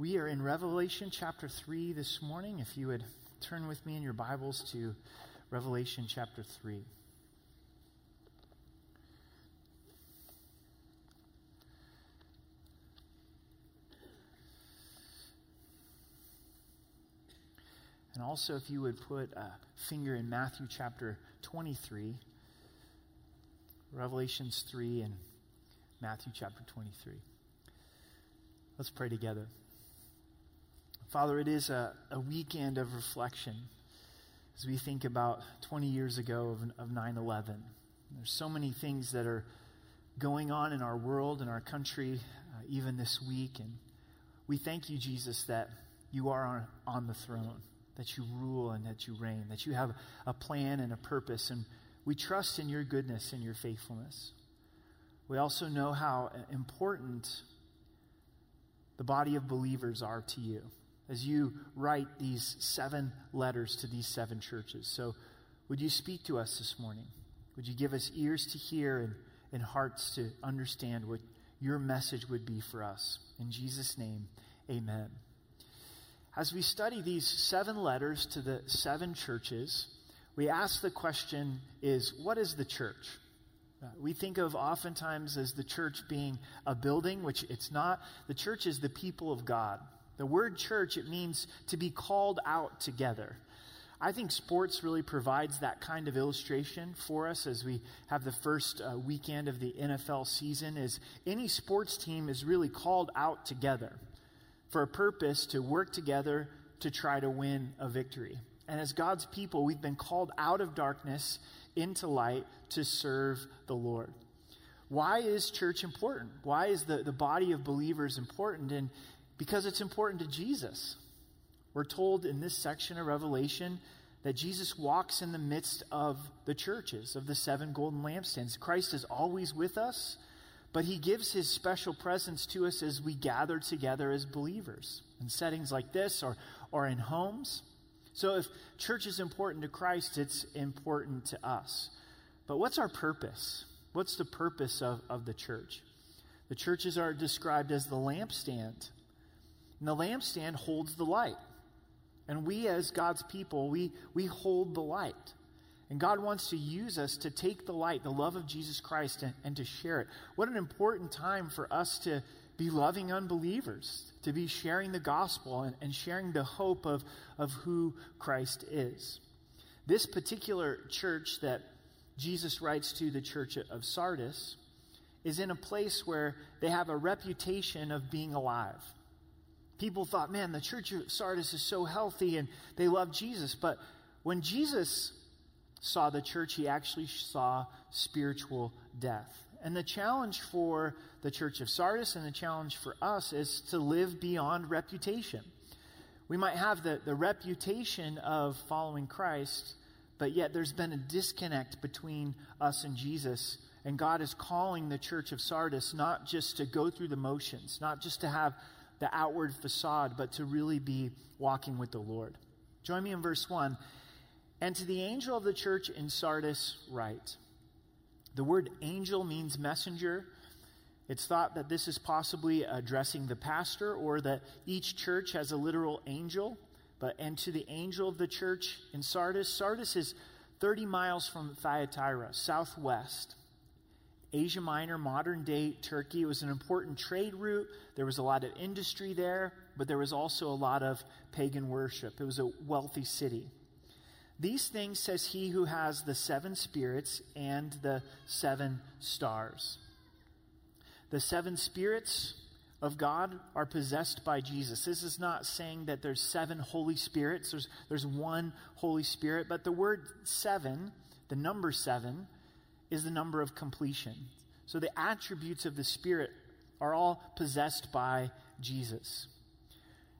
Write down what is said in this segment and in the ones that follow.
We are in Revelation chapter 3 this morning. If you would turn with me in your Bibles to Revelation chapter 3. And also, if you would put a finger in Matthew chapter 23, Revelations 3 and Matthew chapter 23. Let's pray together. Father, it is a, a weekend of reflection as we think about 20 years ago of, of 9 11. There's so many things that are going on in our world, in our country, uh, even this week. And we thank you, Jesus, that you are on, on the throne, that you rule and that you reign, that you have a plan and a purpose. And we trust in your goodness and your faithfulness. We also know how important the body of believers are to you as you write these seven letters to these seven churches. So, would you speak to us this morning? Would you give us ears to hear and, and hearts to understand what your message would be for us? In Jesus' name, amen. As we study these seven letters to the seven churches, we ask the question is what is the church? Uh, we think of oftentimes as the church being a building, which it's not. The church is the people of God. The word church, it means to be called out together. I think sports really provides that kind of illustration for us as we have the first uh, weekend of the NFL season is any sports team is really called out together for a purpose to work together to try to win a victory. And as God's people, we've been called out of darkness into light to serve the Lord. Why is church important? Why is the, the body of believers important? And because it's important to Jesus. We're told in this section of Revelation that Jesus walks in the midst of the churches, of the seven golden lampstands. Christ is always with us, but he gives his special presence to us as we gather together as believers in settings like this or, or in homes. So if church is important to Christ, it's important to us. But what's our purpose? What's the purpose of, of the church? The churches are described as the lampstand and the lampstand holds the light. And we, as God's people, we, we hold the light. And God wants to use us to take the light, the love of Jesus Christ, and, and to share it. What an important time for us to be loving unbelievers, to be sharing the gospel and, and sharing the hope of, of who Christ is. This particular church that Jesus writes to, the church of Sardis, is in a place where they have a reputation of being alive people thought, man, the church of Sardis is so healthy and they love Jesus. But when Jesus saw the church, he actually saw spiritual death. And the challenge for the church of Sardis and the challenge for us is to live beyond reputation. We might have the, the reputation of following Christ, but yet there's been a disconnect between us and Jesus. And God is calling the church of Sardis not just to go through the motions, not just to have the outward facade, but to really be walking with the Lord. Join me in verse 1. And to the angel of the church in Sardis, write. The word angel means messenger. It's thought that this is possibly addressing the pastor or that each church has a literal angel. But and to the angel of the church in Sardis, Sardis is 30 miles from Thyatira, southwest. Asia Minor, modern day Turkey. It was an important trade route. There was a lot of industry there, but there was also a lot of pagan worship. It was a wealthy city. These things says he who has the seven spirits and the seven stars. The seven spirits of God are possessed by Jesus. This is not saying that there's seven Holy Spirits, there's, there's one Holy Spirit, but the word seven, the number seven, is the number of completion. So the attributes of the Spirit are all possessed by Jesus.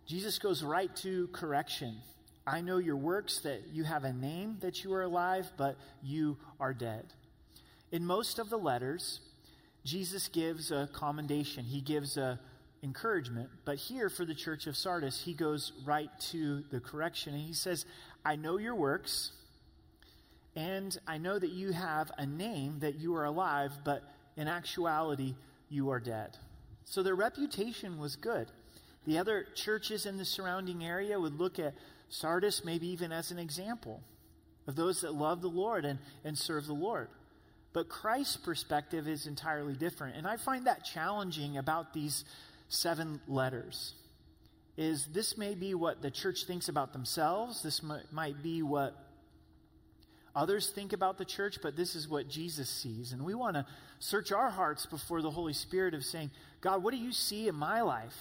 Jesus goes right to correction. I know your works, that you have a name, that you are alive, but you are dead. In most of the letters, Jesus gives a commendation, he gives a encouragement. But here for the church of Sardis, he goes right to the correction and he says, I know your works, and I know that you have a name that you are alive, but in actuality, you are dead. So their reputation was good. the other churches in the surrounding area would look at Sardis maybe even as an example of those that love the Lord and, and serve the Lord. But Christ's perspective is entirely different. And I find that challenging about these seven letters. Is this may be what the church thinks about themselves. This might, might be what others think about the church, but this is what Jesus sees. And we want to search our hearts before the Holy Spirit of saying, God, what do you see in my life?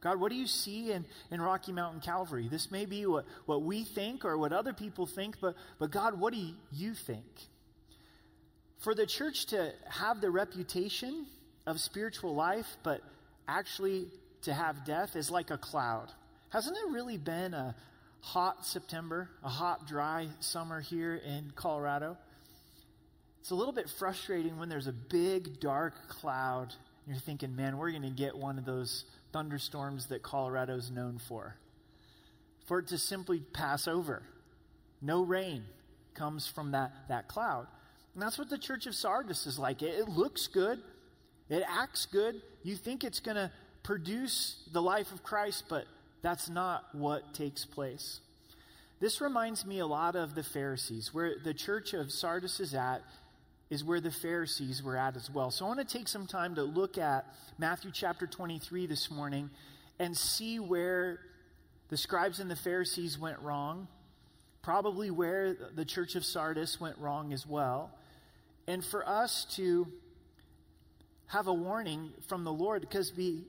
God, what do you see in, in Rocky Mountain Calvary? This may be what, what we think or what other people think, but, but God, what do you think? For the church to have the reputation of spiritual life, but actually to have death is like a cloud. Hasn't it really been a hot September, a hot, dry summer here in Colorado? It's a little bit frustrating when there's a big, dark cloud. And you're thinking, man, we're going to get one of those thunderstorms that Colorado's known for. For it to simply pass over. No rain comes from that, that cloud. And that's what the church of Sardis is like. It, it looks good, it acts good. You think it's going to produce the life of Christ, but that's not what takes place. This reminds me a lot of the Pharisees, where the church of Sardis is at, is where the Pharisees were at as well. So I want to take some time to look at Matthew chapter 23 this morning and see where the scribes and the Pharisees went wrong, probably where the church of Sardis went wrong as well and for us to have a warning from the Lord because be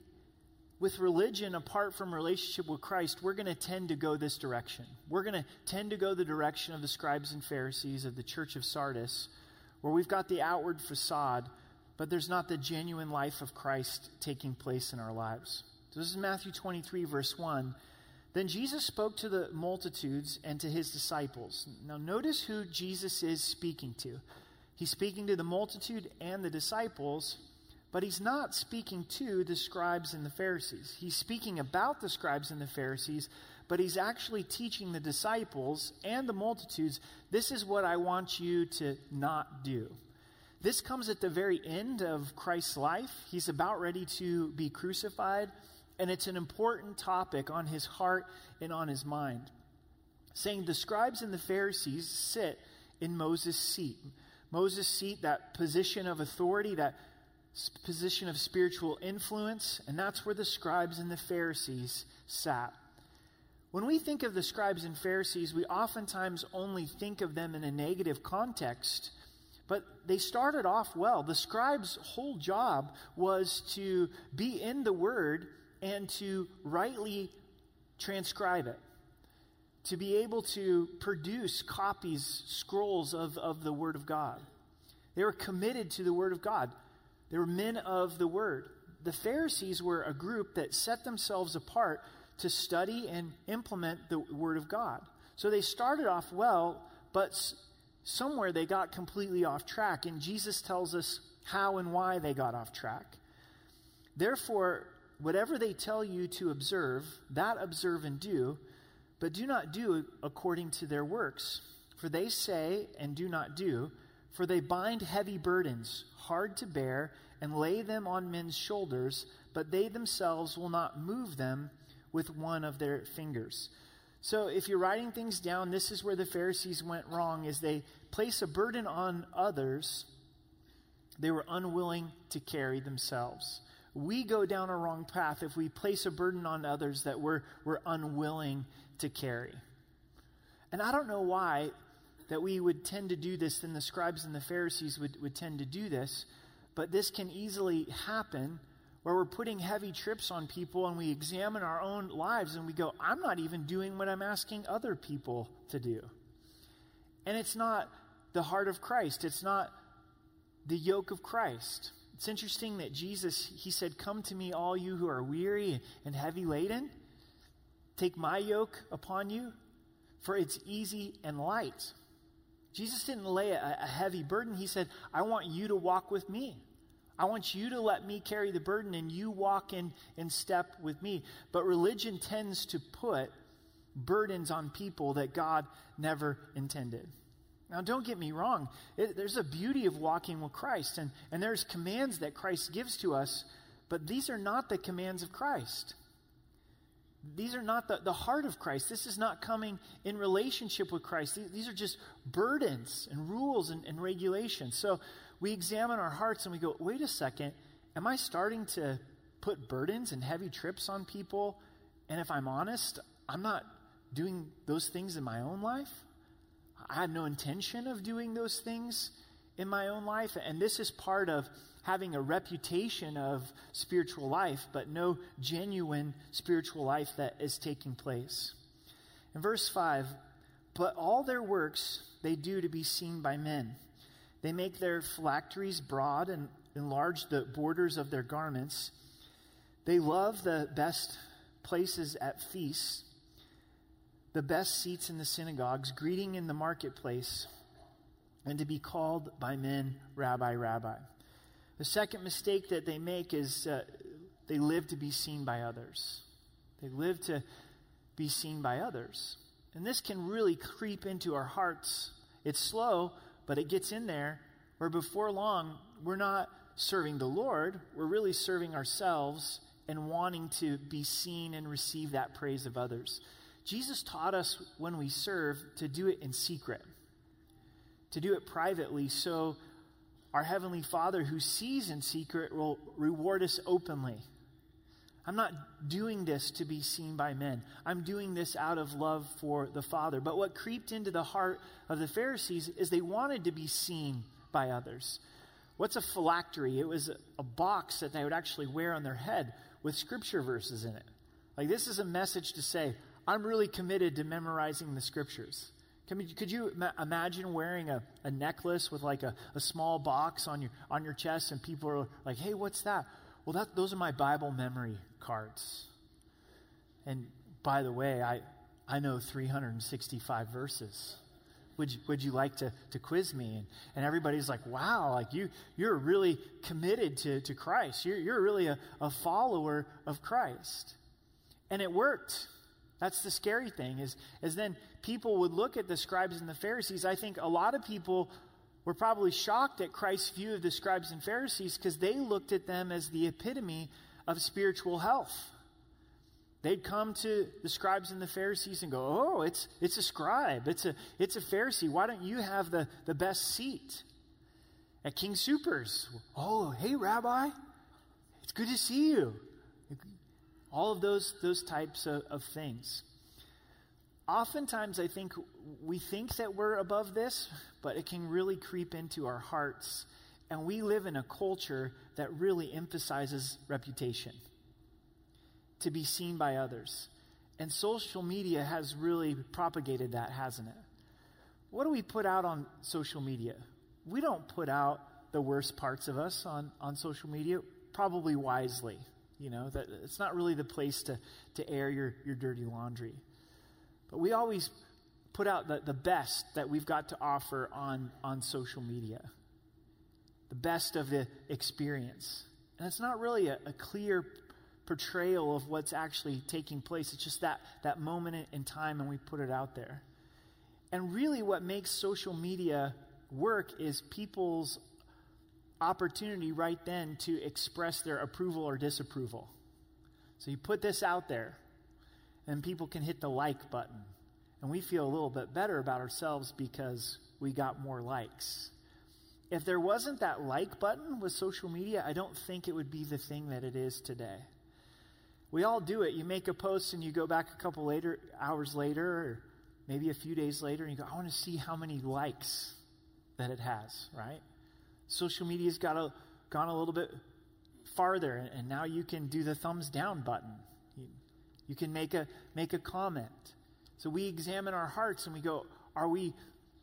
with religion apart from relationship with Christ, we're going to tend to go this direction. We're going to tend to go the direction of the scribes and Pharisees of the church of Sardis, where we've got the outward facade, but there's not the genuine life of Christ taking place in our lives. So this is Matthew 23, verse 1. Then Jesus spoke to the multitudes and to his disciples. Now, notice who Jesus is speaking to. He's speaking to the multitude and the disciples, but he's not speaking to the scribes and the Pharisees. He's speaking about the scribes and the Pharisees, but he's actually teaching the disciples and the multitudes this is what I want you to not do. This comes at the very end of Christ's life. He's about ready to be crucified, and it's an important topic on his heart and on his mind. Saying the scribes and the Pharisees sit in Moses' seat. Moses' seat, that position of authority, that position of spiritual influence, and that's where the scribes and the Pharisees sat. When we think of the scribes and Pharisees, we oftentimes only think of them in a negative context, but they started off well. The scribe's whole job was to be in the Word and to rightly transcribe it to be able to produce copies, scrolls of, of the Word of God. They were committed to the Word of God. They were men of the Word. The Pharisees were a group that set themselves apart to study and implement the Word of God. So they started off well, but somewhere they got completely off track, and Jesus tells us how and why they got off track. Therefore, whatever they tell you to observe, that observe and do but do not do according to their works. For they say and do not do, for they bind heavy burdens, hard to bear, and lay them on men's shoulders, but they themselves will not move them with one of their fingers. So if you're writing things down, this is where the Pharisees went wrong is they place a burden on others they were unwilling to carry themselves. We go down a wrong path if we place a burden on others that we're, we're unwilling to carry. And I don't know why that we would tend to do this, and the scribes and the Pharisees would, would tend to do this, but this can easily happen where we're putting heavy trips on people and we examine our own lives and we go, I'm not even doing what I'm asking other people to do. And it's not the heart of Christ, it's not the yoke of Christ. It's interesting that Jesus, he said, Come to me, all you who are weary and heavy laden. Take my yoke upon you, for it's easy and light. Jesus didn't lay a, a, heavy burden. He said, I want you to walk with me. I want you to let me carry the burden and you walk in, in step with me. But religion tends to put burdens on people that God never intended. Now, don't get me wrong. It, there's a beauty of walking with Christ, and, and there's commands that Christ gives to us, but these are not the commands of Christ. These are not the, the heart of Christ. This is not coming in relationship with Christ. These, these are just burdens and rules and, and regulations. So we examine our hearts and we go, wait a second, am I starting to put burdens and heavy trips on people? And if I'm honest, I'm not doing those things in my own life. I have no intention of doing those things in my own life. And this is part of having a reputation of spiritual life, but no genuine spiritual life that is taking place. In verse 5, but all their works they do to be seen by men. They make their phylacteries broad and enlarge the borders of their garments. They love the best places at feasts, the best seats in the synagogues, greeting in the marketplace, and to be called by men, Rabbi, Rabbi. The second mistake that they make is uh, they live to be seen by others. They live to be seen by others. And this can really creep into our hearts. It's slow, but it gets in there where before long, we're not serving the Lord, we're really serving ourselves and wanting to be seen and receive that praise of others. Jesus taught us when we serve to do it in secret, to do it privately, so our Heavenly Father who sees in secret will reward us openly. I'm not doing this to be seen by men. I'm doing this out of love for the Father. But what creeped into the heart of the Pharisees is they wanted to be seen by others. What's a phylactery? It was a box that they would actually wear on their head with scripture verses in it. Like, this is a message to say, I'm really committed to memorizing the scriptures. Could you imagine wearing a, a necklace with like a, a small box on your, on your chest and people are like, hey, what's that? Well, that, those are my Bible memory cards. And by the way, I, I know 365 verses. Would you, would you like to, to quiz me? And, and everybody's like, wow, like you, you're really committed to, to Christ. You're, you're really a, a follower of Christ. And it worked. That's the scary thing is, is then people would look at the scribes and the Pharisees. I think a lot of people were probably shocked at Christ's view of the scribes and Pharisees because they looked at them as the epitome of spiritual health. They'd come to the scribes and the Pharisees and go, Oh, it's, it's a scribe, it's a, it's a Pharisee. Why don't you have the, the best seat? At King Soopers? oh, hey, Rabbi, it's good to see you. All of those, those types of, of things. Oftentimes, I think we think that we're above this, but it can really creep into our hearts. And we live in a culture that really emphasizes reputation to be seen by others. And social media has really propagated that, hasn't it? What do we put out on social media? We don't put out the worst parts of us on, on social media, probably wisely. You know, that it's not really the place to, to air your, your dirty laundry. But we always put out the, the best that we've got to offer on, on social media, the best of the experience. And it's not really a, a clear portrayal of what's actually taking place. It's just that, that moment in time, and we put it out there. And really, what makes social media work is people's opportunity right then to express their approval or disapproval. So you put this out there, and people can hit the like button. And we feel a little bit better about ourselves because we got more likes. If there wasn't that like button with social media, I don't think it would be the thing that it is today. We all do it. You make a post and you go back a couple later hours later or maybe a few days later and you go, I want to see how many likes that it has, right? Social media's got a, gone a little bit farther and now you can do the thumbs down button. You, you can make a make a comment. So we examine our hearts and we go, are we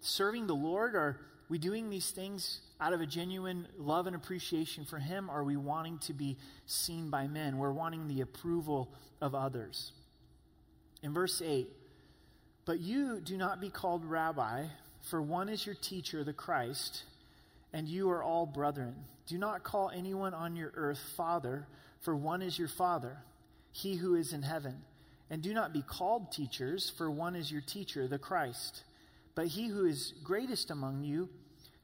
serving the Lord? Are we doing these things out of a genuine love and appreciation for Him? Are we wanting to be seen by men? We're wanting the approval of others. In verse 8, but you do not be called rabbi, for one is your teacher, the Christ, and you are all brethren. Do not call anyone on your earth father, for one is your father, he who is in heaven. And do not be called teachers, for one is your teacher, the Christ. But he who is greatest among you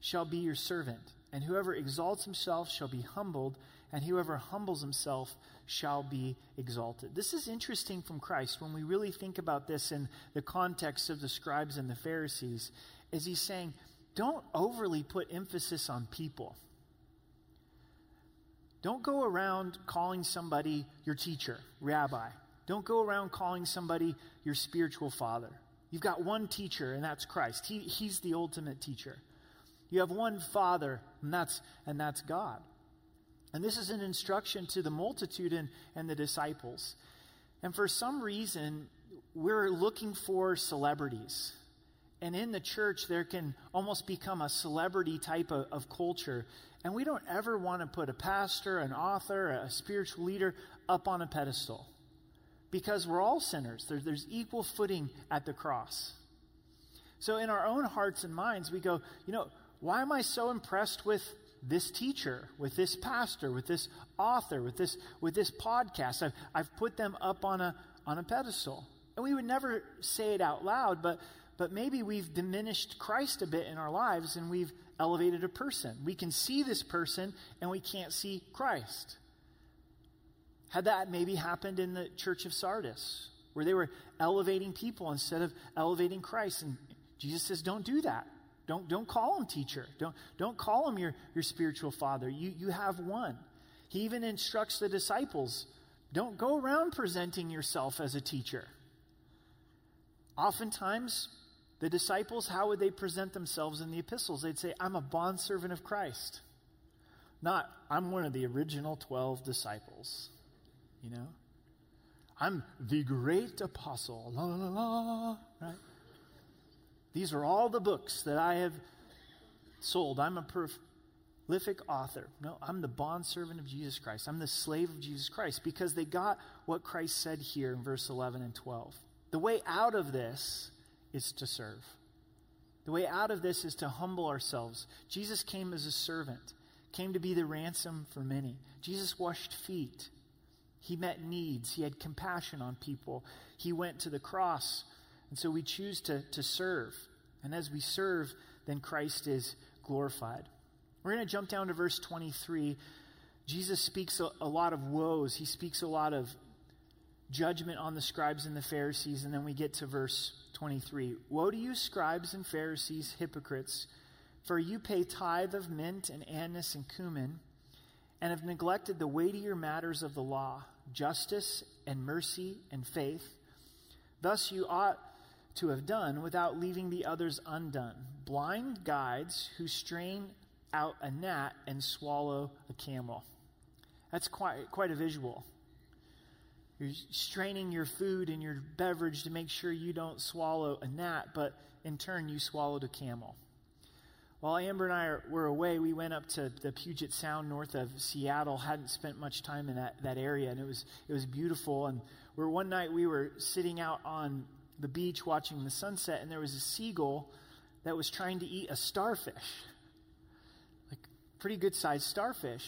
shall be your servant, and whoever exalts himself shall be humbled, and whoever humbles himself shall be exalted. This is interesting from Christ when we really think about this in the context of the scribes and the Pharisees, as he's saying, don't overly put emphasis on people. Don't go around calling somebody your teacher, rabbi. Don't go around calling somebody your spiritual father. You've got one teacher, and that's Christ. He, he's the ultimate teacher. You have one father, and that's, and that's God. And this is an instruction to the multitude and, and the disciples. And for some reason, we're looking for celebrities. And in the church, there can almost become a celebrity type of, of culture. And we don't ever want to put a pastor, an author, a spiritual leader up on a pedestal because we're all sinners. There, there's equal footing at the cross. So, in our own hearts and minds, we go, you know, why am I so impressed with this teacher, with this pastor, with this author, with this, with this podcast? I've, I've put them up on a, on a pedestal. And we would never say it out loud, but, but maybe we've diminished Christ a bit in our lives and we've elevated a person. We can see this person and we can't see Christ. Had that maybe happened in the church of Sardis, where they were elevating people instead of elevating Christ. And Jesus says, don't do that. Don't, don't call him teacher. Don't, don't call him your, your spiritual father. You, you have one. He even instructs the disciples don't go around presenting yourself as a teacher. Oftentimes, the disciples, how would they present themselves in the epistles? They'd say, I'm a bondservant of Christ. Not, I'm one of the original 12 disciples. You know? I'm the great apostle. La, la, la, right? These are all the books that I have sold. I'm a prolific author. No, I'm the bondservant of Jesus Christ. I'm the slave of Jesus Christ because they got what Christ said here in verse 11 and 12. The way out of this is to serve. The way out of this is to humble ourselves. Jesus came as a servant, came to be the ransom for many. Jesus washed feet. He met needs. He had compassion on people. He went to the cross. And so we choose to, to serve. And as we serve, then Christ is glorified. We're going to jump down to verse 23. Jesus speaks a, a lot of woes, he speaks a lot of judgment on the scribes and the Pharisees. And then we get to verse 23. Woe to you, scribes and Pharisees, hypocrites, for you pay tithe of mint and anise and cumin and have neglected the weightier matters of the law, justice and mercy and faith. Thus you ought to have done without leaving the others undone. Blind guides who strain out a gnat and swallow a camel. That's quite, quite a visual. You're straining your food and your beverage to make sure you don't swallow a gnat, but in turn you swallowed a camel. While Amber and I were away, we went up to the Puget Sound north of Seattle. Hadn't spent much time in that, that area, and it was it was beautiful. And where one night we were sitting out on the beach watching the sunset, and there was a seagull that was trying to eat a starfish, like pretty good sized starfish.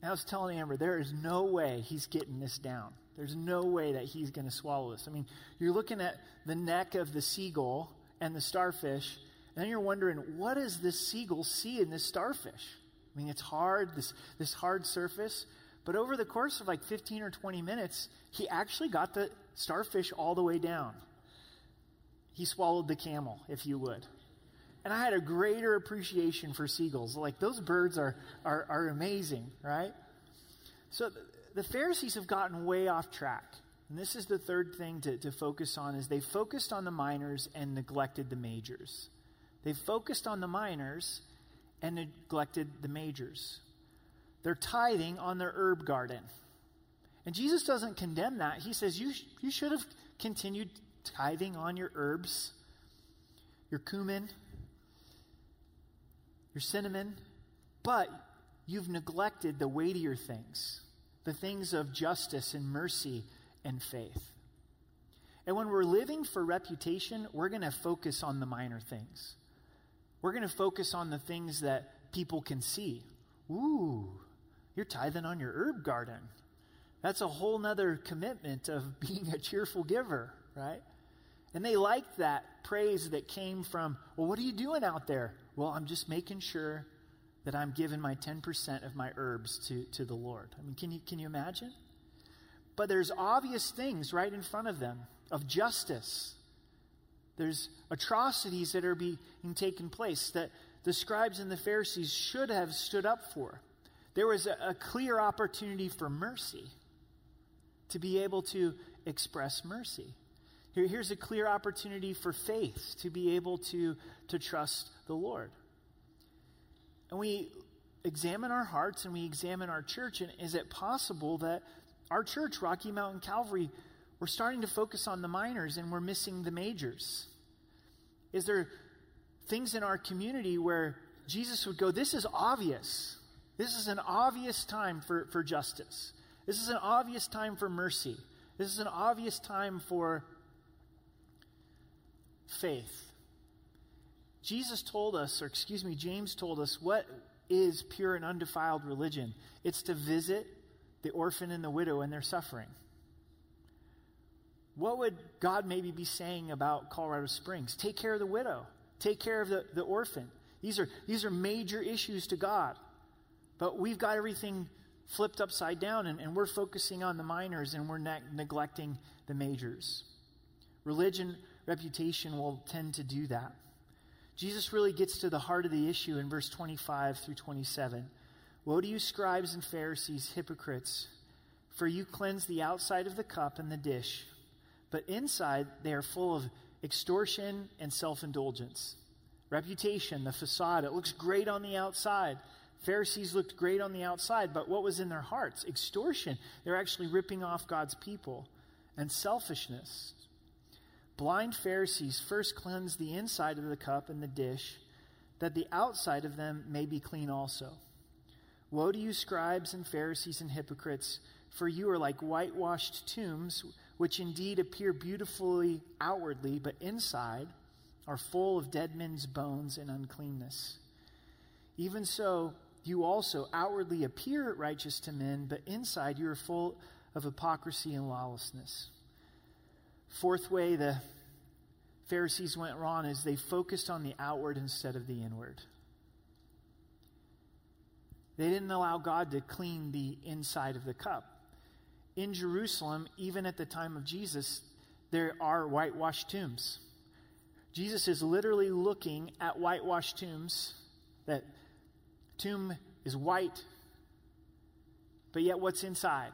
And I was telling Amber, there is no way he's getting this down. There's no way that he's going to swallow this. I mean, you're looking at the neck of the seagull and the starfish and then you're wondering, what does this seagull see in this starfish? I mean, it's hard, this, this hard surface. But over the course of like 15 or 20 minutes, he actually got the starfish all the way down. He swallowed the camel, if you would. And I had a greater appreciation for seagulls. Like, those birds are, are, are amazing, right? So the Pharisees have gotten way off track. And this is the third thing to, to focus on is they focused on the minors and neglected the majors. They focused on the minors and neglected the majors. They're tithing on their herb garden. And Jesus doesn't condemn that. He says, You, you should have continued tithing on your herbs, your cumin, your cinnamon, but you've neglected the weightier things, the things of justice and mercy and faith. And when we're living for reputation, we're going to focus on the minor things. We're going to focus on the things that people can see. Ooh, you're tithing on your herb garden. That's a whole nother commitment of being a cheerful giver, right? And they liked that praise that came from, well, what are you doing out there? Well, I'm just making sure that I'm giving my 10% of my herbs to, to the Lord. I mean, can you, can you imagine? But there's obvious things right in front of them of justice. There's atrocities that are being taken place that the scribes and the Pharisees should have stood up for. There was a, a clear opportunity for mercy, to be able to express mercy. Here, here's a clear opportunity for faith, to be able to, to trust the Lord. And we examine our hearts and we examine our church, and is it possible that our church, Rocky Mountain Calvary, we're starting to focus on the minors and we're missing the majors? Is there things in our community where Jesus would go, This is obvious. This is an obvious time for, for justice. This is an obvious time for mercy. This is an obvious time for faith. Jesus told us, or excuse me, James told us, what is pure and undefiled religion? It's to visit the orphan and the widow and their suffering. What would God maybe be saying about Colorado Springs? Take care of the widow, take care of the, the orphan. These are, these are major issues to God. But we've got everything flipped upside down, and, and we're focusing on the minors and we're ne- neglecting the majors. Religion, reputation will tend to do that. Jesus really gets to the heart of the issue in verse 25 through 27. Woe to you, scribes and Pharisees, hypocrites, for you cleanse the outside of the cup and the dish, but inside they are full of extortion and self indulgence. Reputation, the facade, it looks great on the outside. Pharisees looked great on the outside, but what was in their hearts? Extortion. They're actually ripping off God's people. And selfishness. Blind Pharisees first cleanse the inside of the cup and the dish, that the outside of them may be clean also. Woe to you, scribes and Pharisees and hypocrites, for you are like whitewashed tombs, which indeed appear beautifully outwardly, but inside are full of dead men's bones and uncleanness. Even so, you also outwardly appear righteous to men, but inside you are full of hypocrisy and lawlessness. Fourth way the Pharisees went wrong is they focused on the outward instead of the inward. They didn't allow God to clean the inside of the cup. In Jerusalem, even at the time of Jesus, there are whitewashed tombs. Jesus is literally looking at whitewashed tombs. That tomb is white, but yet what's inside?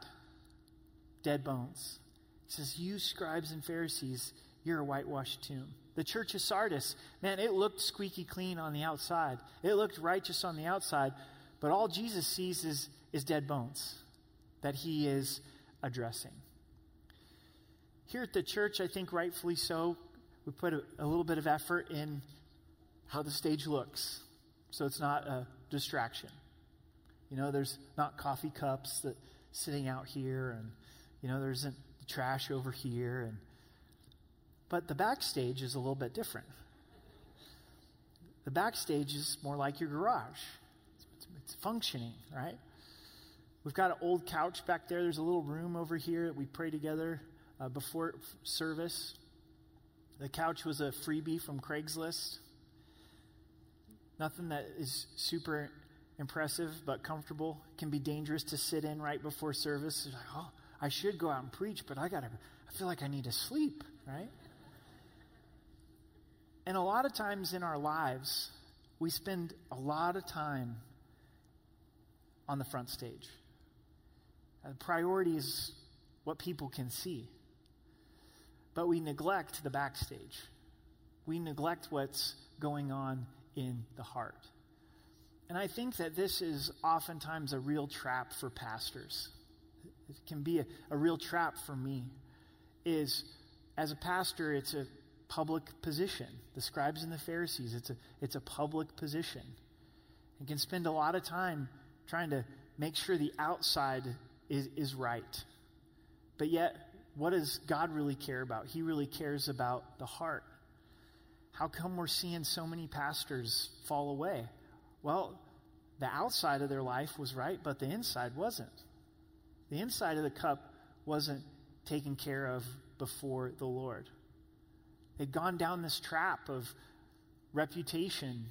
Dead bones. Says, You scribes and Pharisees, you're a whitewashed tomb. The church of Sardis, man, it looked squeaky clean on the outside. It looked righteous on the outside, but all Jesus sees is, is dead bones that he is addressing. Here at the church, I think rightfully so, we put a, a little bit of effort in how the stage looks so it's not a distraction. You know, there's not coffee cups that sitting out here, and you know, there isn't trash over here and but the backstage is a little bit different. The backstage is more like your garage. It's, it's functioning, right? We've got an old couch back there. There's a little room over here that we pray together uh, before service. The couch was a freebie from Craigslist. Nothing that is super impressive but comfortable. Can be dangerous to sit in right before service. Like, oh, I should go out and preach, but I got to, I feel like I need to sleep, right? And a lot of times in our lives, we spend a lot of time on the front stage. The priority is what people can see. But we neglect the backstage. We neglect what's going on in the heart. And I think that this is oftentimes a real trap for pastors it can be a, a real trap for me, is as a pastor, it's a public position. The scribes and the Pharisees, it's a, it's a public position. And can spend a lot of time trying to make sure the outside is, is right. But yet, what does God really care about? He really cares about the heart. How come we're seeing so many pastors fall away? Well, the outside of their life was right, but the inside wasn't. The inside of the cup wasn't taken care of before the Lord. They'd gone down this trap of reputation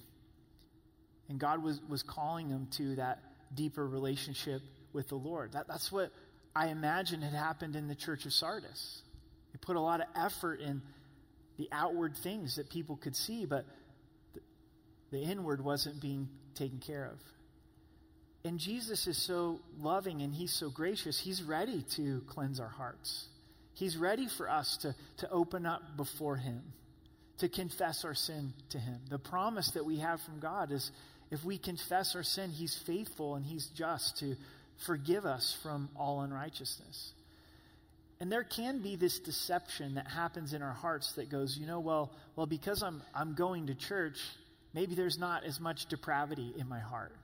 And God was, was calling them to that deeper relationship with the Lord. That, that's what I imagine had happened in the church of Sardis. They put a lot of effort in the outward things that people could see, but the, the inward wasn't being taken care of. And Jesus is so loving and he's so gracious, he's ready to cleanse our hearts. He's ready for us to, to open up before him, to confess our sin to him. The promise that we have from God is if we confess our sin, he's faithful and he's just to forgive us from all unrighteousness. And there can be this deception that happens in our hearts that goes, you know, well, well, because I'm I'm going to church, maybe there's not as much depravity in my heart.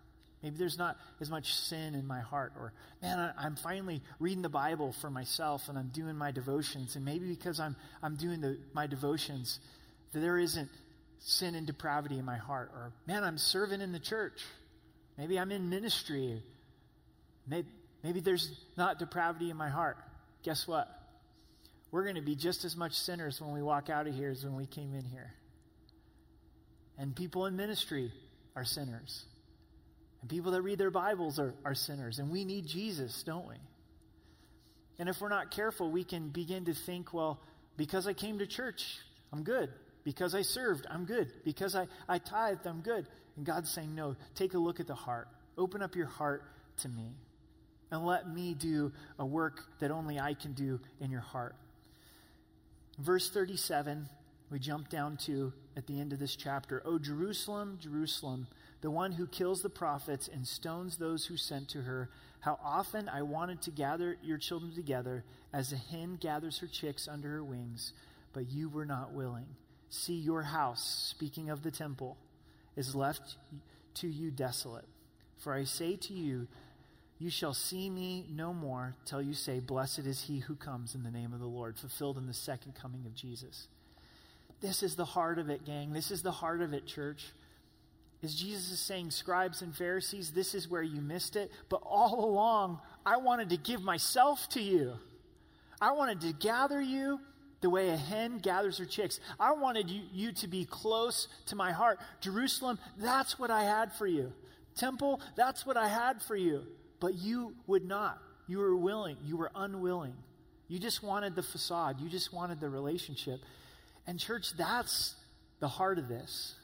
Maybe there's not as much sin in my heart. Or, man, I'm finally reading the Bible for myself and I'm doing my devotions. And maybe because I'm, I'm doing the, my devotions, there isn't sin and depravity in my heart. Or, man, I'm serving in the church. Maybe I'm in ministry. Maybe, maybe there's not depravity in my heart. Guess what? We're going to be just as much sinners when we walk out of here as when we came in here. And people in ministry are sinners. And people that read their Bibles are, are sinners. And we need Jesus, don't we? And if we're not careful, we can begin to think, well, because I came to church, I'm good. Because I served, I'm good. Because I, I tithed, I'm good. And God's saying, no, take a look at the heart. Open up your heart to me. And let me do a work that only I can do in your heart. Verse 37, we jump down to at the end of this chapter. Oh, Jerusalem, Jerusalem the one who kills the prophets and stones those who sent to her. How often I wanted to gather your children together as a hen gathers her chicks under her wings, but you were not willing. See, your house, speaking of the temple, is left to you desolate. For I say to you, you shall see me no more till you say, Blessed is he who comes in the name of the Lord, fulfilled in the second coming of Jesus. This is the heart of it, gang. This is the heart of it, church is Jesus is saying, Scribes and Pharisees, this is where you missed it. But all along, I wanted to give myself to you. I wanted to gather you the way a hen gathers her chicks. I wanted you, you to be close to my heart. Jerusalem, that's what I had for you. Temple, that's what I had for you. But you would not. You were willing. You were unwilling. You just wanted the facade. You just wanted the relationship. And, church, that's the heart of this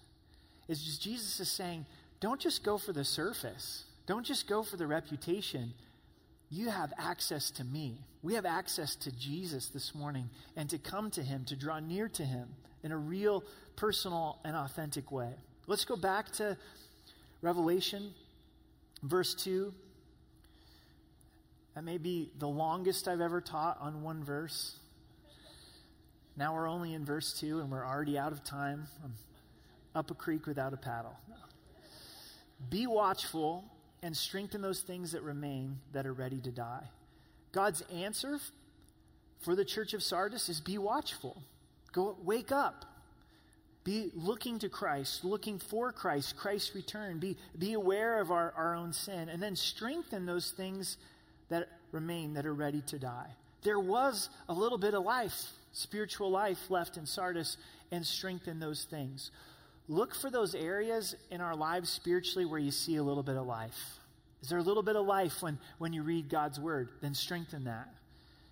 is just Jesus is saying, don't just go for the surface. Don't just go for the reputation. You have access to me. We have access to Jesus this morning and to come to him, to draw near to him in a real, personal, and authentic way. Let's go back to Revelation, verse 2. That may be the longest I've ever taught on one verse. Now we're only in verse 2 and we're already out of time. I'm up a creek without a paddle. Be watchful and strengthen those things that remain that are ready to die. God's answer for the church of Sardis is be watchful. Go wake up. Be looking to Christ, looking for Christ, Christ's return. Be, be aware of our, our own sin, and then strengthen those things that remain that are ready to die. There was a little bit of life, spiritual life left in Sardis, and strengthen those things look for those areas in our lives spiritually where you see a little bit of life. Is there a little bit of life when, when you read God's word? Then strengthen that.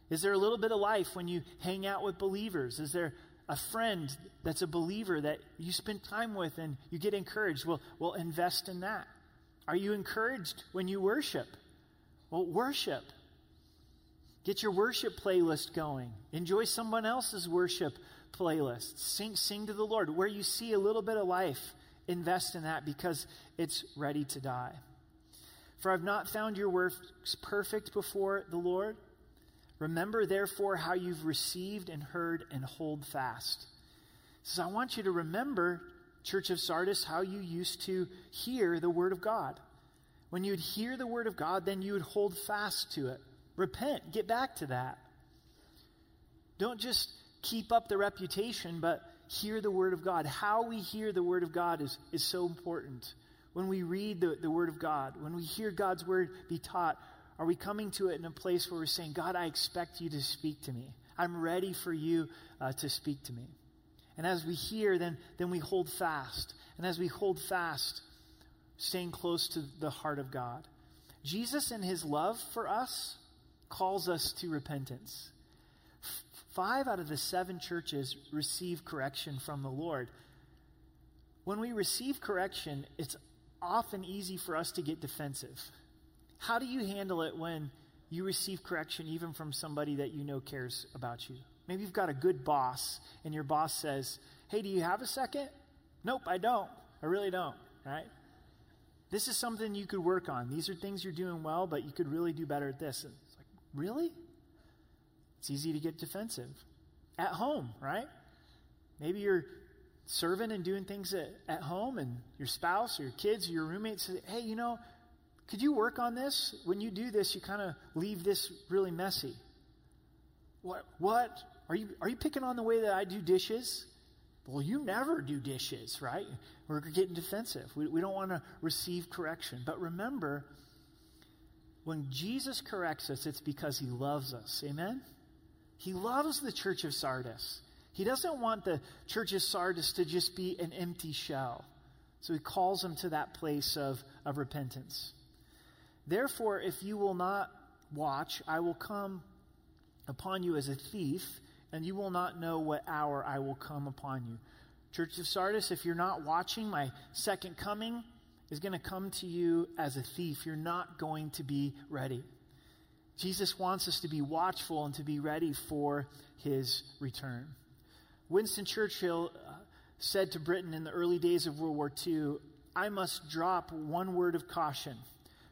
Is there a little bit of life when you hang out with believers? Is there a friend that's a believer that you spend time with and you get encouraged? Well, well, invest in that. Are you encouraged when you worship? Well, worship. Get your worship playlist going. Enjoy someone else's worship playlist. Sing, sing to the Lord. Where you see a little bit of life, invest in that because it's ready to die. For I've not found your works perfect before the Lord. Remember, therefore, how you've received and heard and hold fast. So I want you to remember, Church of Sardis, how you used to hear the Word of God. When you'd hear the Word of God, then you would hold fast to it. Repent, get back to that. Don't just keep up the reputation, but hear the Word of God. How we hear the Word of God is, is so important. When we read the, the Word of God, when we hear God's Word be taught, are we coming to it in a place where we're saying, God, I expect you to speak to me? I'm ready for you uh, to speak to me. And as we hear, then, then we hold fast. And as we hold fast, staying close to the heart of God. Jesus, in his love for us, calls us to repentance. Five out of the seven churches receive correction from the Lord. When we receive correction, it's often easy for us to get defensive. How do you handle it when you receive correction even from somebody that you know cares about you? Maybe you've got a good boss and your boss says, Hey, do you have a second? Nope, I don't. I really don't, right? This is something you could work on. These are things you're doing well, but you could really do better at this. And it's like, really? It's easy to get defensive. At home, right? Maybe you're serving and doing things at, at home, and your spouse or your kids or your roommates say, hey, you know, could you work on this? When you do this, you kind of leave this really messy. What? What? Are you, are you picking on the way that I do dishes? Well, you never do dishes, right? We're getting defensive. We, we don't want to receive correction. But remember, when Jesus corrects us, it's because he loves us. Amen? He loves the church of Sardis. He doesn't want the church of Sardis to just be an empty shell. So he calls them to that place of, of repentance. Therefore, if you will not watch, I will come upon you as a thief, and you will not know what hour I will come upon you. Church of Sardis, if you're not watching, my second coming is going to come to you as a thief. You're not going to be ready. Jesus wants us to be watchful and to be ready for his return. Winston Churchill uh, said to Britain in the early days of World War II, I must drop one word of caution.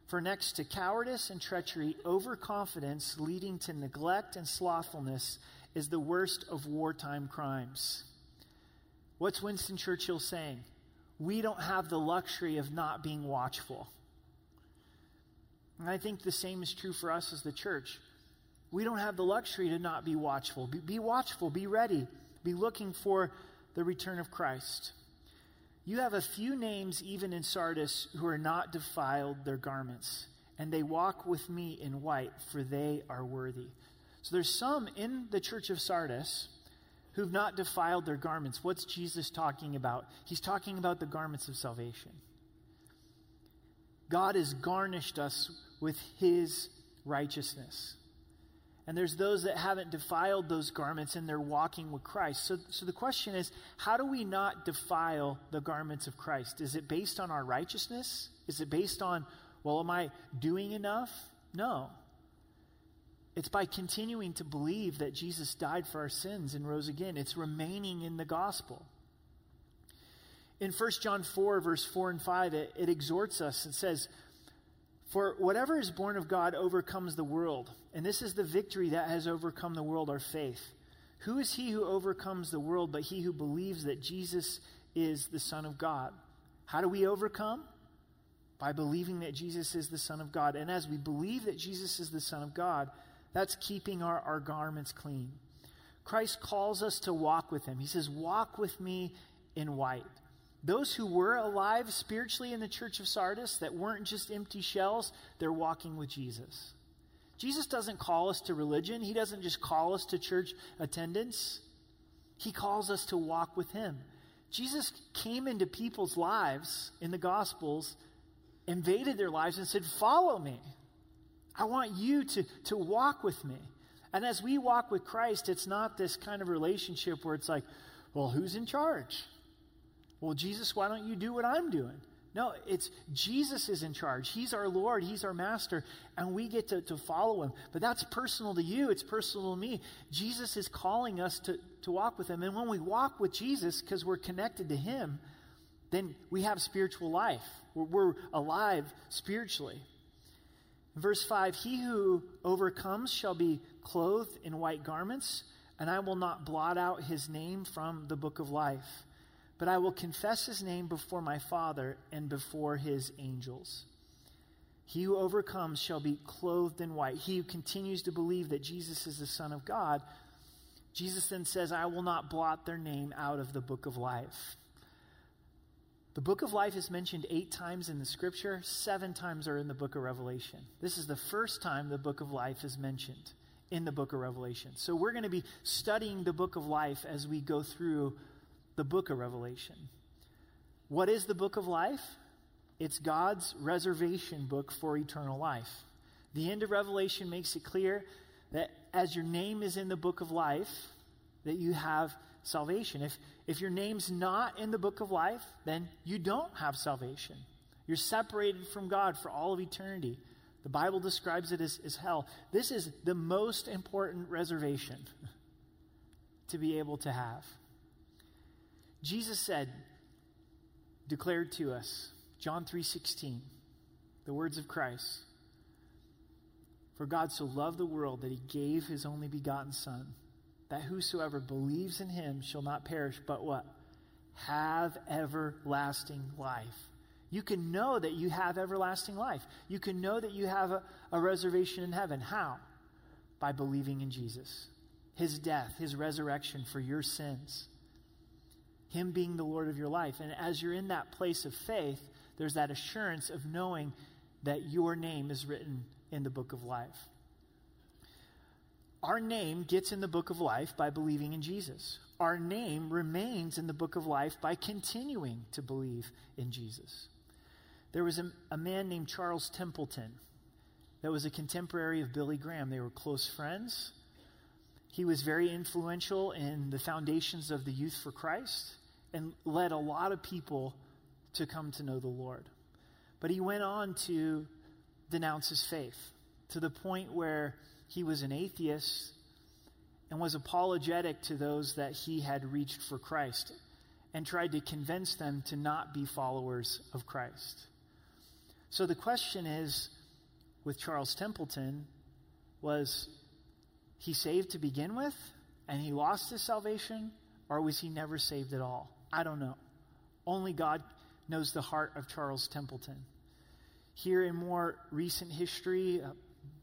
For next to cowardice and treachery, overconfidence leading to neglect and slothfulness is the worst of wartime crimes. What's Winston Churchill saying? We don't have the luxury of not being watchful. And I think the same is true for us as the church. We don't have the luxury to not be watchful. Be, be, watchful, be ready, be looking for the return of Christ. You have a few names, even in Sardis, who are not defiled their garments, and they walk with me in white, for they are worthy. So there's some in the church of Sardis who've not defiled their garments. What's Jesus talking about? He's talking about the garments of salvation. God has garnished us with his righteousness. And there's those that haven't defiled those garments and they're walking with Christ. So, so the question is how do we not defile the garments of Christ? Is it based on our righteousness? Is it based on, well, am I doing enough? No. It's by continuing to believe that Jesus died for our sins and rose again. It's remaining in the gospel. In 1 John 4, verse 4 and 5, it, it exhorts us. It says, For whatever is born of God overcomes the world. And this is the victory that has overcome the world, our faith. Who is he who overcomes the world but he who believes that Jesus is the Son of God? How do we overcome? By believing that Jesus is the Son of God. And as we believe that Jesus is the Son of God, that's keeping our, our garments clean. Christ calls us to walk with him. He says, Walk with me in white. Those who were alive spiritually in the church of Sardis, that weren't just empty shells, they're walking with Jesus. Jesus doesn't call us to religion, He doesn't just call us to church attendance. He calls us to walk with Him. Jesus came into people's lives in the Gospels, invaded their lives, and said, Follow me. I want you to, to walk with me. And as we walk with Christ, it's not this kind of relationship where it's like, well, who's in charge? Well, Jesus, why don't you do what I'm doing? No, it's Jesus is in charge. He's our Lord, He's our Master, and we get to, to follow Him. But that's personal to you, it's personal to me. Jesus is calling us to, to walk with Him. And when we walk with Jesus, because we're connected to Him, then we have spiritual life. We're, we're alive spiritually. Verse 5 He who overcomes shall be clothed in white garments, and I will not blot out his name from the book of life, but I will confess his name before my Father and before his angels. He who overcomes shall be clothed in white. He who continues to believe that Jesus is the Son of God, Jesus then says, I will not blot their name out of the book of life. The book of life is mentioned eight times in the scripture, seven times are in the book of Revelation. This is the first time the book of life is mentioned in the book of Revelation. So we're going to be studying the book of life as we go through the book of Revelation. What is the book of life? It's God's reservation book for eternal life. The end of Revelation makes it clear that as your name is in the book of life, that you have salvation. If, if your name's not in the book of life, then you don't have salvation. You're separated from God for all of eternity. The Bible describes it as, as hell. This is the most important reservation to be able to have. Jesus said, declared to us, John 3:16, the words of Christ. For God so loved the world that he gave his only begotten son, that whosoever believes in him shall not perish, but what? Have everlasting life. You can know that you have everlasting life. You can know that you have a, a reservation in heaven. How? By believing in Jesus, his death, his resurrection for your sins, him being the Lord of your life. And as you're in that place of faith, there's that assurance of knowing that your name is written in the book of life. Our name gets in the book of life by believing in Jesus. Our name remains in the book of life by continuing to believe in Jesus. There was a, a man named Charles Templeton that was a contemporary of Billy Graham. They were close friends. He was very influential in the foundations of the Youth for Christ and led a lot of people to come to know the Lord. But he went on to denounce his faith to the point where he was an atheist and was apologetic to those that he had reached for Christ and tried to convince them to not be followers of Christ. So the question is with Charles Templeton was he saved to begin with and he lost his salvation or was he never saved at all? I don't know. Only God knows the heart of Charles Templeton. Here in more recent history, uh,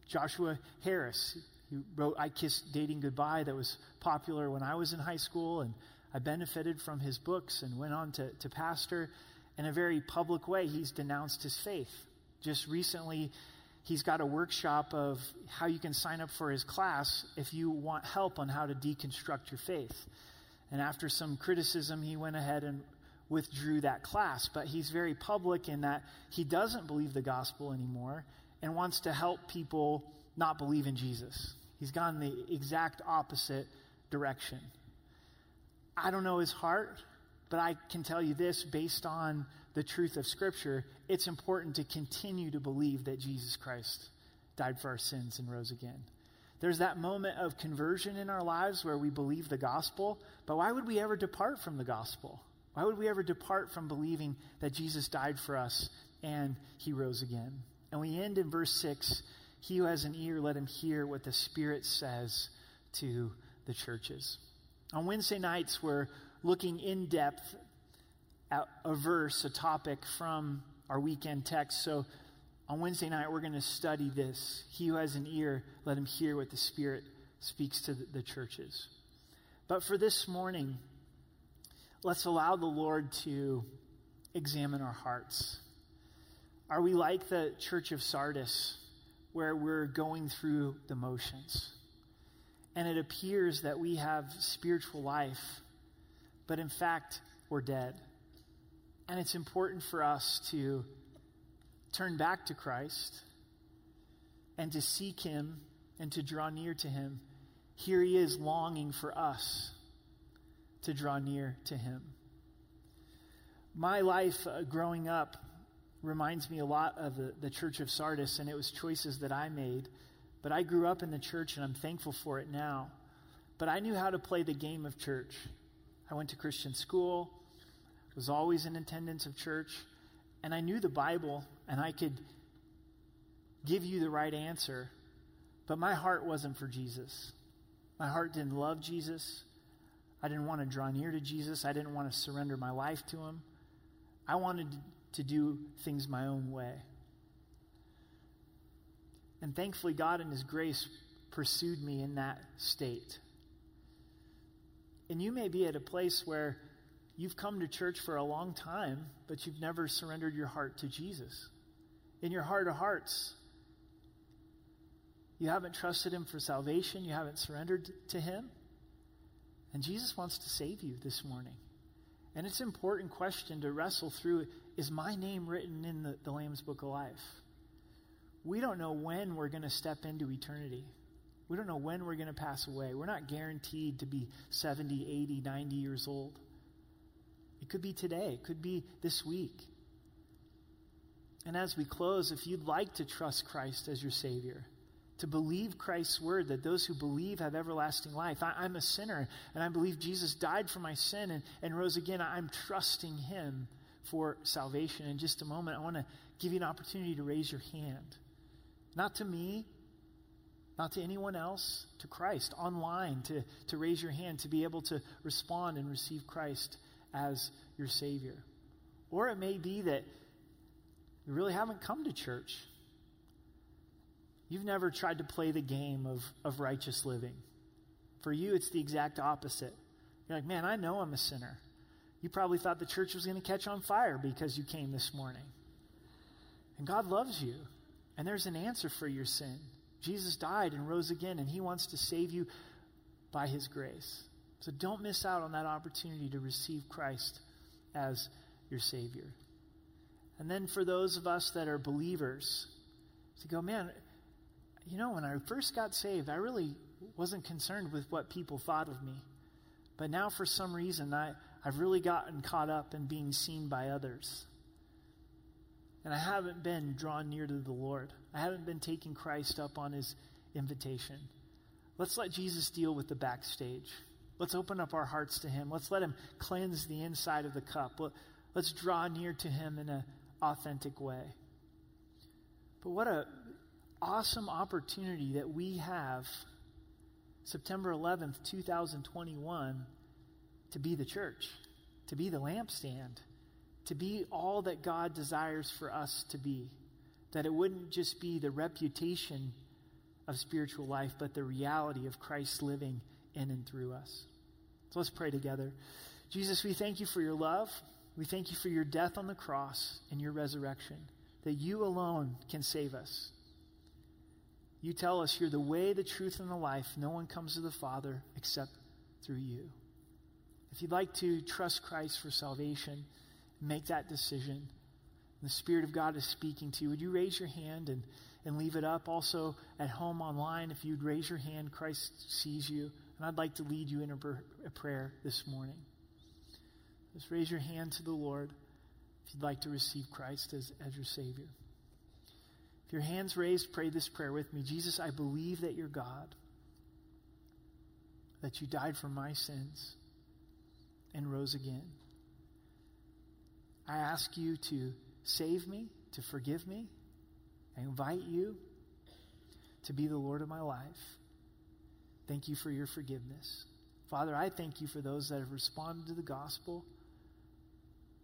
Joshua Harris, who wrote I Kissed Dating Goodbye, that was popular when I was in high school, and I benefited from his books and went on to, to pastor. In a very public way, he's denounced his faith. Just recently, he's got a workshop of how you can sign up for his class if you want help on how to deconstruct your faith. And after some criticism, he went ahead and withdrew that class. But he's very public in that he doesn't believe the gospel anymore and wants to help people not believe in Jesus. He's gone the exact opposite direction. I don't know his heart, but I can tell you this based on the truth of Scripture it's important to continue to believe that Jesus Christ died for our sins and rose again. There's that moment of conversion in our lives where we believe the gospel, but why would we ever depart from the gospel? Why would we ever depart from believing that Jesus died for us and he rose again? And we end in verse 6 He who has an ear, let him hear what the Spirit says to the churches. On Wednesday nights, we're looking in depth at a verse, a topic from our weekend text. So on Wednesday night, we're going to study this. He who has an ear, let him hear what the Spirit speaks to the churches. But for this morning, let's allow the Lord to examine our hearts. Are we like the church of Sardis, where we're going through the motions? And it appears that we have spiritual life, but in fact, we're dead. And it's important for us to turn back to Christ and to seek Him and to draw near to Him. Here He is longing for us to draw near to Him. My life uh, growing up reminds me a lot of the, the church of Sardis, and it was choices that I made. But I grew up in the church, and I'm thankful for it now. But I knew how to play the game of church. I went to Christian school, was always in attendance of church, and I knew the Bible, and I could give you the right answer. But my heart wasn't for Jesus. My heart didn't love Jesus. I didn't want to draw near to Jesus. I didn't want to surrender my life to him. I wanted to do things my own way. And thankfully, God in His grace pursued me in that state. And you may be at a place where you've come to church for a long time, but you've never surrendered your heart to Jesus. In your heart of hearts, you haven't trusted Him for salvation, you haven't surrendered to Him. And Jesus wants to save you this morning. And it's an important question to wrestle through is my name written in the, the Lamb's Book of Life? We don't know when we're going to step into eternity. We don't know when we're going to pass away. We're not guaranteed to be 70, 80, 90 years old. It could be today, it could be this week. And as we close, if you'd like to trust Christ as your Savior, to believe Christ's word that those who believe have everlasting life. I, am a sinner, and I believe Jesus died for my sin and, and rose again. I'm trusting him for salvation. In just a moment, I want to give you an opportunity to raise your hand. Not to me, not to anyone else, to Christ, online, to, to raise your hand, to be able to respond and receive Christ as your Savior. Or it may be that you really haven't come to church. You've never tried to play the game of, of righteous living. For you, it's the exact opposite. You're like, man, I know I'm a sinner. You probably thought the church was going to catch on fire because you came this morning. And God loves you, and there's an answer for your sin. Jesus died and rose again, and He wants to save you by His grace. So don't miss out on that opportunity to receive Christ as your Savior. And then for those of us that are believers, to go, man, you know, when I first got saved, I really wasn't concerned with what people thought of me. But now, for some reason, I, I've really gotten caught up in being seen by others. And I haven't been drawn near to the Lord. I haven't been taking Christ up on his invitation. Let's let Jesus deal with the backstage. Let's open up our hearts to him. Let's let him cleanse the inside of the cup. Let's draw near to him in an authentic way. But what a awesome opportunity that we have September 11th, 2021 to be the church, to be the lampstand, to be all that God desires for us to be. That it wouldn't just be the reputation of spiritual life, but the reality of Christ living in and through us. So let's pray together. Jesus, we thank you for your love. We thank you for your death on the cross and your resurrection, that you alone can save us. You tell us you're the way, the truth, and the life. No one comes to the Father except through you. If you'd like to trust Christ for salvation, make that decision. The Spirit of God is speaking to you. Would you raise your hand and, and leave it up? Also, at home online, if you'd raise your hand, Christ sees you. And I'd like to lead you in a, a prayer this morning. Just raise your hand to the Lord if you'd like to receive Christ as, as your Savior. If your hand's raised, pray this prayer with me. Jesus, I believe that you're God, that you died for my sins and rose again. I ask you to save me, to forgive me. I invite you to be the Lord of my life. Thank you for your forgiveness. Father, I thank you for those that have responded to the gospel.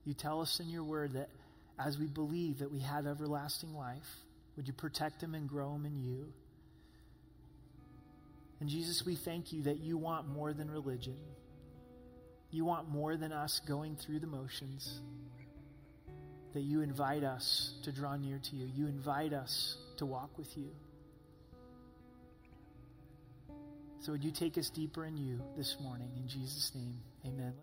You tell us in your word that as we believe that we have everlasting life, would you protect them and grow them in you? And Jesus, we thank you that you want more than religion. You want more than us going through the motions. That you invite us to draw near to you. You invite us to walk with you. So would you take us deeper in you this morning? In Jesus' name, amen.